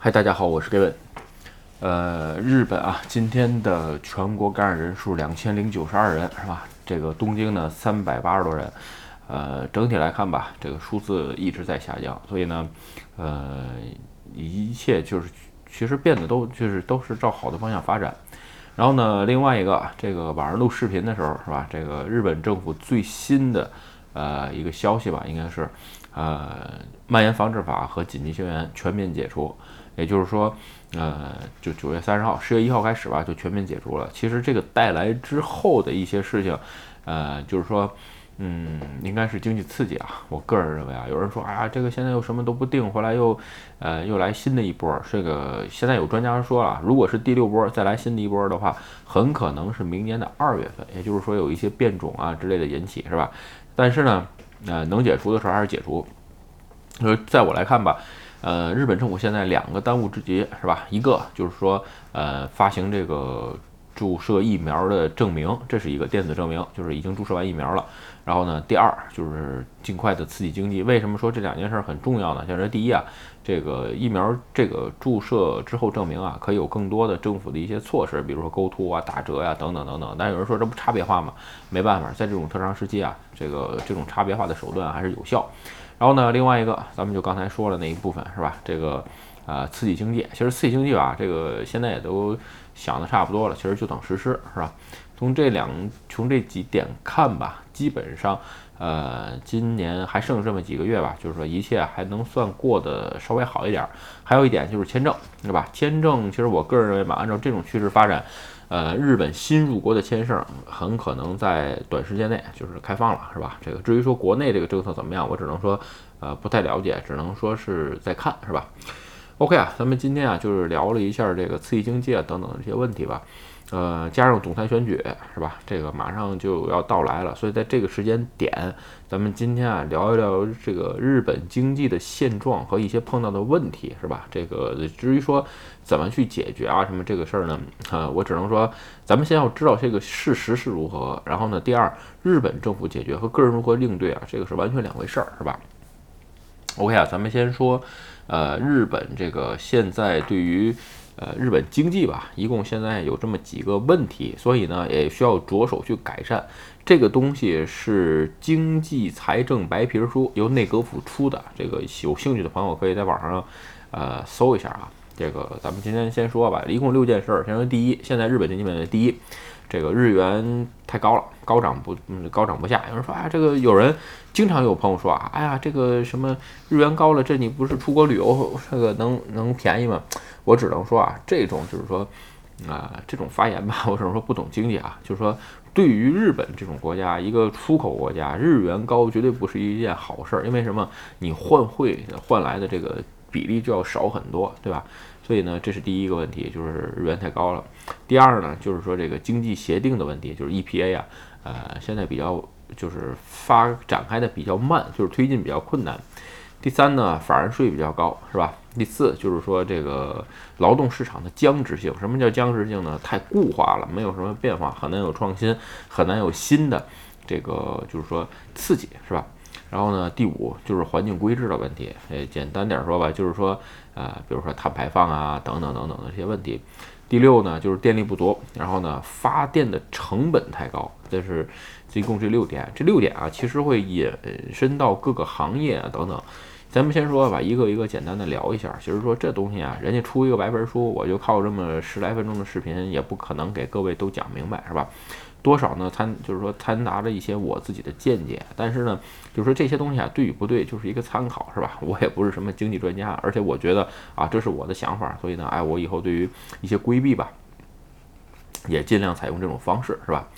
嗨，大家好，我是 Gavin。呃，日本啊，今天的全国感染人数两千零九十二人，是吧？这个东京呢，三百八十多人。呃，整体来看吧，这个数字一直在下降，所以呢，呃，一切就是其实变得都就是都是照好的方向发展。然后呢，另外一个，这个晚上录视频的时候，是吧？这个日本政府最新的呃一个消息吧，应该是呃蔓延防治法和紧急宣言全面解除，也就是说，呃，就九月三十号、十月一号开始吧，就全面解除了。其实这个带来之后的一些事情，呃，就是说。嗯，应该是经济刺激啊。我个人认为啊，有人说，哎呀，这个现在又什么都不定，回来又，呃，又来新的一波。这个现在有专家说了，如果是第六波再来新的一波的话，很可能是明年的二月份，也就是说有一些变种啊之类的引起，是吧？但是呢，呃，能解除的时候还是解除。呃，在我来看吧，呃，日本政府现在两个当务之急是吧？一个就是说，呃，发行这个注射疫苗的证明，这是一个电子证明，就是已经注射完疫苗了。然后呢，第二就是尽快的刺激经济。为什么说这两件事很重要呢？像这第一啊，这个疫苗这个注射之后证明啊，可以有更多的政府的一些措施，比如说勾突啊、打折呀等等等等。但有人说这不差别化吗？没办法，在这种特长时期啊，这个这种差别化的手段还是有效。然后呢，另外一个，咱们就刚才说了那一部分是吧？这个呃，刺激经济，其实刺激经济吧，这个现在也都想的差不多了，其实就等实施是吧？从这两从这几点看吧，基本上，呃，今年还剩这么几个月吧，就是说一切还能算过得稍微好一点。还有一点就是签证，是吧？签证其实我个人认为吧，按照这种趋势发展，呃，日本新入国的签证很可能在短时间内就是开放了，是吧？这个至于说国内这个政策怎么样，我只能说，呃，不太了解，只能说是在看，是吧？OK 啊，咱们今天啊就是聊了一下这个刺激经济啊等等这些问题吧。呃，加上总裁选举是吧？这个马上就要到来了，所以在这个时间点，咱们今天啊聊一聊这个日本经济的现状和一些碰到的问题是吧？这个至于说怎么去解决啊什么这个事儿呢？啊，我只能说，咱们先要知道这个事实是如何，然后呢，第二，日本政府解决和个人如何应对啊，这个是完全两回事儿是吧？OK 啊，咱们先说，呃，日本这个现在对于。呃，日本经济吧，一共现在有这么几个问题，所以呢，也需要着手去改善。这个东西是经济财政白皮书，由内阁府出的。这个有兴趣的朋友可以在网上呃搜一下啊。这个咱们今天先说吧，一共六件事儿。先说第一，现在日本经济面临，第一，这个日元太高了，高涨不高涨不下。有人说啊，这个有人经常有朋友说啊，哎呀，这个什么日元高了，这你不是出国旅游这个能能便宜吗？我只能说啊，这种就是说，啊，这种发言吧，我只能说不懂经济啊。就是说，对于日本这种国家，一个出口国家，日元高绝对不是一件好事儿。因为什么？你换汇换来的这个比例就要少很多，对吧？所以呢，这是第一个问题，就是日元太高了。第二呢，就是说这个经济协定的问题，就是 EPA 啊，呃，现在比较就是发展开的比较慢，就是推进比较困难。第三呢，法人税比较高，是吧？第四就是说这个劳动市场的僵直性。什么叫僵直性呢？太固化了，没有什么变化，很难有创新，很难有新的这个就是说刺激，是吧？然后呢，第五就是环境规制的问题。诶，简单点说吧，就是说啊，比如说碳排放啊，等等等等的这些问题。第六呢，就是电力不足，然后呢，发电的成本太高。这是一共这六点，这六点啊，其实会引申到各个行业啊等等。咱们先说吧，一个一个简单的聊一下。其实说这东西啊，人家出一个白皮书，我就靠这么十来分钟的视频，也不可能给各位都讲明白，是吧？多少呢？参就是说掺杂着一些我自己的见解。但是呢，就是说这些东西啊，对与不对，就是一个参考，是吧？我也不是什么经济专家，而且我觉得啊，这是我的想法，所以呢，哎，我以后对于一些规避吧，也尽量采用这种方式，是吧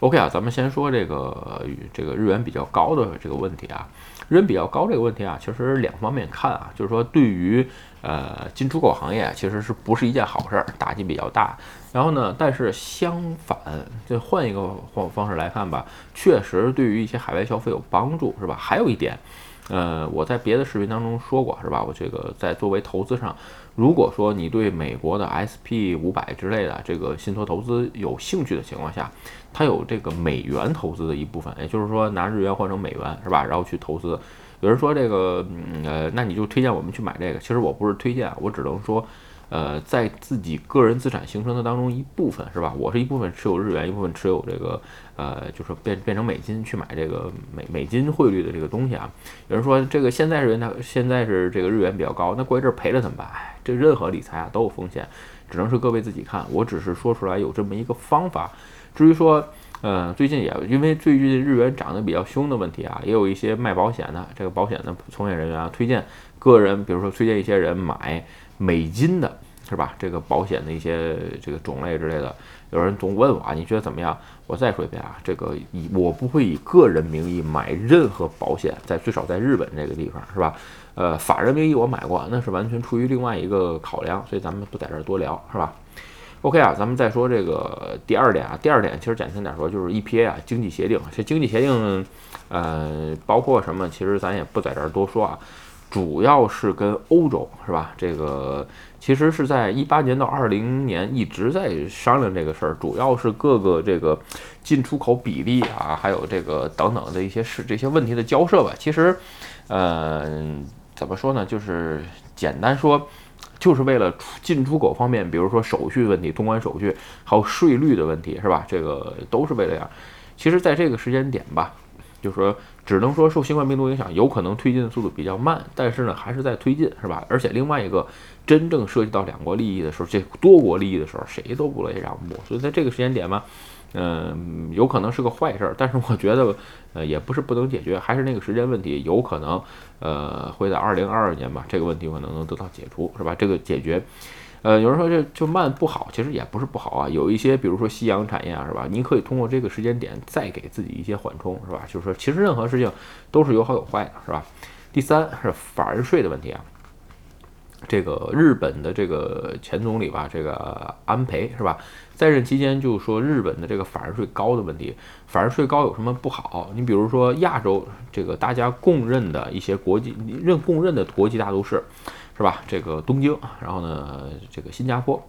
？OK 啊，咱们先说这个这个日元比较高的这个问题啊，日元比较高这个问题啊，其实两方面看啊，就是说对于呃进出口行业其实是不是一件好事儿，打击比较大。然后呢，但是相反，就换一个方方式来看吧，确实对于一些海外消费有帮助，是吧？还有一点。呃，我在别的视频当中说过，是吧？我这个在作为投资上，如果说你对美国的 SP 五百之类的这个信托投资有兴趣的情况下，它有这个美元投资的一部分，也就是说拿日元换成美元，是吧？然后去投资，有人说这个，呃，那你就推荐我们去买这个。其实我不是推荐，我只能说，呃，在自己个人资产形成的当中一部分是吧？我是一部分持有日元，一部分持有这个，呃，就是变变成美金去买这个美美金汇率的这个东西啊。有人说这个现在日元它现在是这个日元比较高，那过一阵赔了怎么办？这任何理财啊都有风险，只能是各位自己看。我只是说出来有这么一个方法。至于说，呃，最近也因为最近日元涨得比较凶的问题啊，也有一些卖保险的这个保险的从业人员啊，推荐个人，比如说推荐一些人买美金的，是吧？这个保险的一些这个种类之类的，有人总问我啊，你觉得怎么样？我再说一遍啊，这个以我不会以个人名义买任何保险，在最少在日本这个地方，是吧？呃，法人名义我买过，那是完全出于另外一个考量，所以咱们不在这儿多聊，是吧？OK 啊，咱们再说这个第二点啊。第二点其实简单点说，就是 EPA 啊，经济协定。这经济协定，呃，包括什么？其实咱也不在这儿多说啊。主要是跟欧洲是吧？这个其实是在一八年到二零年一直在商量这个事儿，主要是各个这个进出口比例啊，还有这个等等的一些事这些问题的交涉吧。其实，呃，怎么说呢？就是简单说。就是为了出进出口方面，比如说手续问题、通关手续，还有税率的问题，是吧？这个都是为了呀。其实，在这个时间点吧，就是说，只能说受新冠病毒影响，有可能推进的速度比较慢，但是呢，还是在推进，是吧？而且另外一个，真正涉及到两国利益的时候，这多国利益的时候，谁都不乐意让步。所以在这个时间点嘛。嗯，有可能是个坏事儿，但是我觉得，呃，也不是不能解决，还是那个时间问题，有可能，呃，会在二零二二年吧，这个问题可能能得到解除，是吧？这个解决，呃，有人说这就慢不好，其实也不是不好啊，有一些，比如说夕阳产业啊，是吧？你可以通过这个时间点再给自己一些缓冲，是吧？就是说，其实任何事情都是有好有坏的，是吧？第三是法人税的问题啊。这个日本的这个前总理吧，这个安倍是吧，在任期间就说日本的这个法人税高的问题，法人税高有什么不好？你比如说亚洲这个大家公认的一些国际认公认的国际大都市。是吧？这个东京，然后呢，这个新加坡，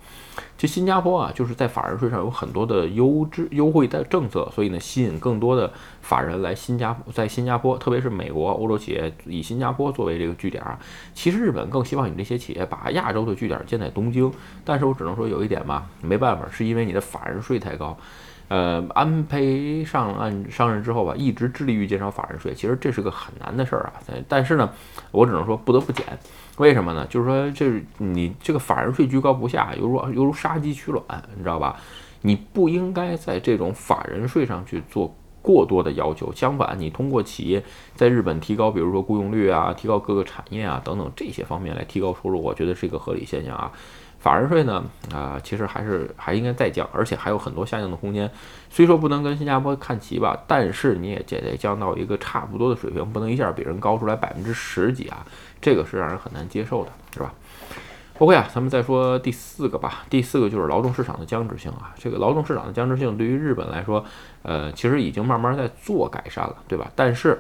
其实新加坡啊，就是在法人税上有很多的优质优惠的政策，所以呢，吸引更多的法人来新加坡，在新加坡，特别是美国、欧洲企业以新加坡作为这个据点啊。其实日本更希望你这些企业把亚洲的据点建在东京，但是我只能说有一点吧，没办法，是因为你的法人税太高。呃，安倍上岸上任之后吧，一直致力于减少法人税，其实这是个很难的事儿啊。但是呢，我只能说不得不减。为什么呢？就是说，这你这个法人税居高不下，犹如犹如杀鸡取卵，你知道吧？你不应该在这种法人税上去做过多的要求。相反，你通过企业在日本提高，比如说雇佣率啊，提高各个产业啊等等这些方面来提高收入，我觉得是一个合理现象啊。法人税呢，啊，其实还是还应该再降，而且还有很多下降的空间。虽说不能跟新加坡看齐吧，但是你也得降到一个差不多的水平，不能一下比人高出来百分之十几啊，这个是让人很难接受的，是吧？OK 啊，咱们再说第四个吧。第四个就是劳动市场的僵直性啊，这个劳动市场的僵直性对于日本来说，呃，其实已经慢慢在做改善了，对吧？但是。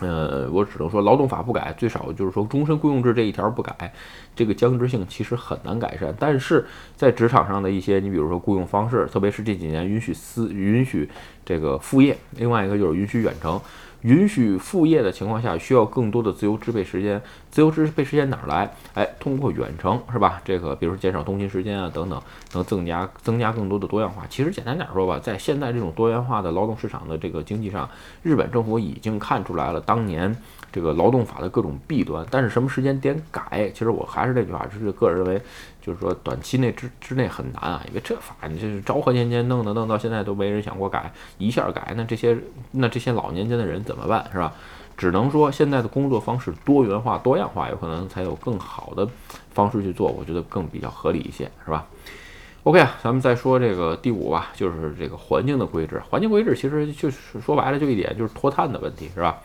呃，我只能说劳动法不改，最少就是说终身雇佣制这一条不改，这个僵直性其实很难改善。但是在职场上的一些，你比如说雇佣方式，特别是这几年允许私允许这个副业，另外一个就是允许远程。允许副业的情况下，需要更多的自由支配时间。自由支配时间哪儿来？哎，通过远程是吧？这个比如说减少通勤时间啊等等，能增加增加更多的多样化。其实简单点说吧，在现在这种多元化的劳动市场的这个经济上，日本政府已经看出来了当年这个劳动法的各种弊端。但是什么时间点改？其实我还是那句话，就是个人认为。就是说，短期内之之内很难啊，因为这法你这是昭和年间弄的，弄到现在都没人想过改，一下改，那这些那这些老年间的人怎么办，是吧？只能说现在的工作方式多元化、多样化，有可能才有更好的方式去做，我觉得更比较合理一些，是吧？OK 啊，咱们再说这个第五吧，就是这个环境的规制。环境规制其实就是说白了就一点，就是脱碳的问题，是吧？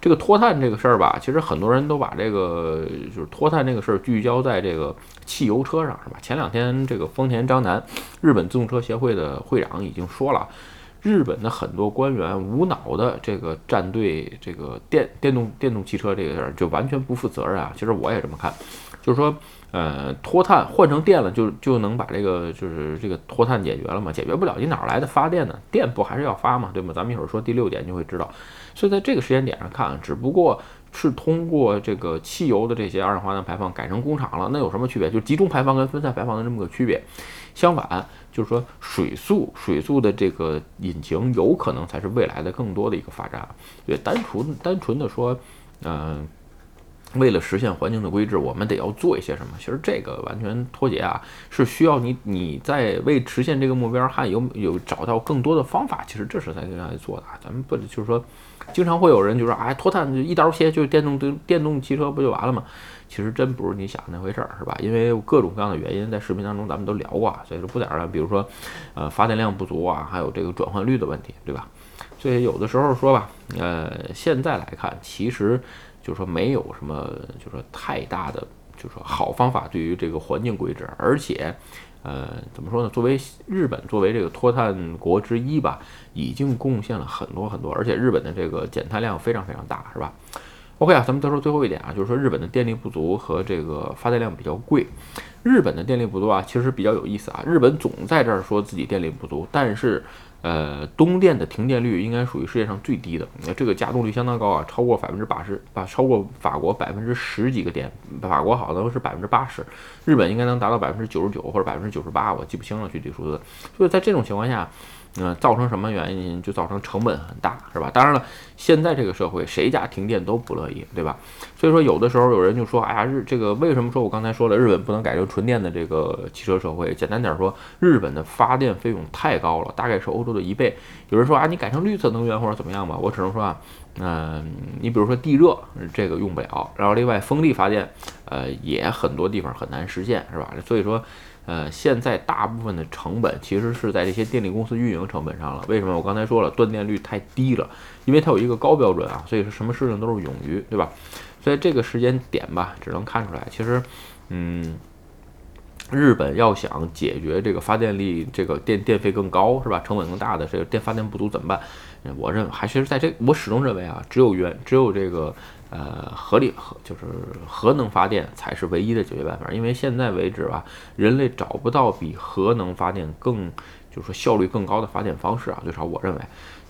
这个脱碳这个事儿吧，其实很多人都把这个就是脱碳这个事儿聚焦在这个汽油车上，是吧？前两天这个丰田章男，日本自动车协会的会长已经说了，日本的很多官员无脑的这个站队这个电电动电动汽车这个事儿，就完全不负责任啊。其实我也这么看，就是说，呃，脱碳换成电了，就就能把这个就是这个脱碳解决了嘛？解决不了，你哪来的发电呢？电不还是要发嘛，对吗？咱们一会儿说第六点就会知道。所以在这个时间点上看，只不过是通过这个汽油的这些二氧化碳排放改成工厂了，那有什么区别？就集中排放跟分散排放的这么个区别。相反，就是说水速，水速的这个引擎有可能才是未来的更多的一个发展。对，单纯单纯的说，嗯。为了实现环境的规制，我们得要做一些什么？其实这个完全脱节啊，是需要你你在为实现这个目标还有有找到更多的方法。其实这是在在做的啊，咱们不就是说，经常会有人就说，哎，脱碳就一刀切，就电动电电动汽车不就完了吗？其实真不是你想的那回事儿，是吧？因为各种各样的原因，在视频当中咱们都聊过，所以说不点了。比如说，呃，发电量不足啊，还有这个转换率的问题，对吧？所以有的时候说吧，呃，现在来看，其实。就是说没有什么，就是说太大的，就是说好方法对于这个环境规制，而且，呃，怎么说呢？作为日本，作为这个脱碳国之一吧，已经贡献了很多很多，而且日本的这个减碳量非常非常大，是吧？OK 啊，咱们再说最后一点啊，就是说日本的电力不足和这个发电量比较贵。日本的电力不足啊，其实比较有意思啊，日本总在这儿说自己电力不足，但是。呃，东电的停电率应该属于世界上最低的，那这个加动率相当高啊，超过百分之八十，把超过法国百分之十几个点，法国好像是百分之八十，日本应该能达到百分之九十九或者百分之九十八，我记不清了具体数字。所以在这种情况下。嗯，造成什么原因？就造成成本很大，是吧？当然了，现在这个社会谁家停电都不乐意，对吧？所以说，有的时候有人就说，哎呀，日这个为什么说我刚才说了，日本不能改成纯电的这个汽车社会？简单点说，日本的发电费用太高了，大概是欧洲的一倍。有人说啊，你改成绿色能源或者怎么样吧？我只能说啊，嗯，你比如说地热这个用不了，然后另外风力发电，呃，也很多地方很难实现，是吧？所以说。呃，现在大部分的成本其实是在这些电力公司运营成本上了。为什么？我刚才说了，断电率太低了，因为它有一个高标准啊，所以说什么事情都是冗余，对吧？所以这个时间点吧，只能看出来，其实，嗯，日本要想解决这个发电力这个电电费更高，是吧？成本更大的这个电发电不足怎么办？我认为还是在这，我始终认为啊，只有原只有这个。呃，合理核就是核能发电才是唯一的解决办法，因为现在为止吧，人类找不到比核能发电更，就是说效率更高的发电方式啊，最少我认为。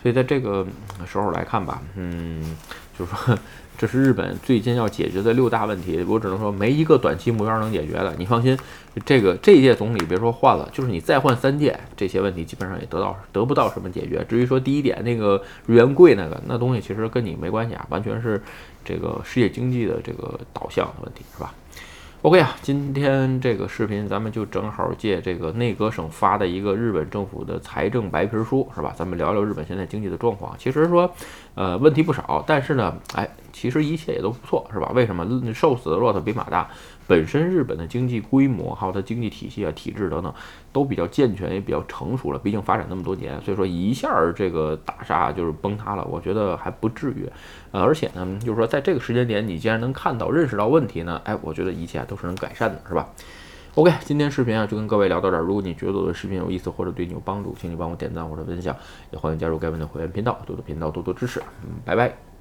所以在这个时候来看吧，嗯，就是说。这是日本最近要解决的六大问题，我只能说没一个短期目标能解决的。你放心，这个这届总理别说换了，就是你再换三届，这些问题基本上也得到得不到什么解决。至于说第一点那个日元贵那个那东西，其实跟你没关系啊，完全是这个世界经济的这个导向的问题，是吧？OK 啊，今天这个视频咱们就正好借这个内阁省发的一个日本政府的财政白皮书，是吧？咱们聊聊日本现在经济的状况。其实说，呃，问题不少，但是呢，哎，其实一切也都不错，是吧？为什么？瘦死的骆驼比马大。本身日本的经济规模，还有它经济体系啊、体制等等，都比较健全，也比较成熟了。毕竟发展那么多年，所以说一下儿这个大厦就是崩塌了，我觉得还不至于。呃，而且呢，就是说在这个时间点，你既然能看到、认识到问题呢，哎，我觉得一切都是能改善的，是吧？OK，今天视频啊就跟各位聊到这儿。如果你觉得我的视频有意思或者对你有帮助，请你帮我点赞或者分享，也欢迎加入该文的会员频道，多多频道多多支持。嗯，拜拜。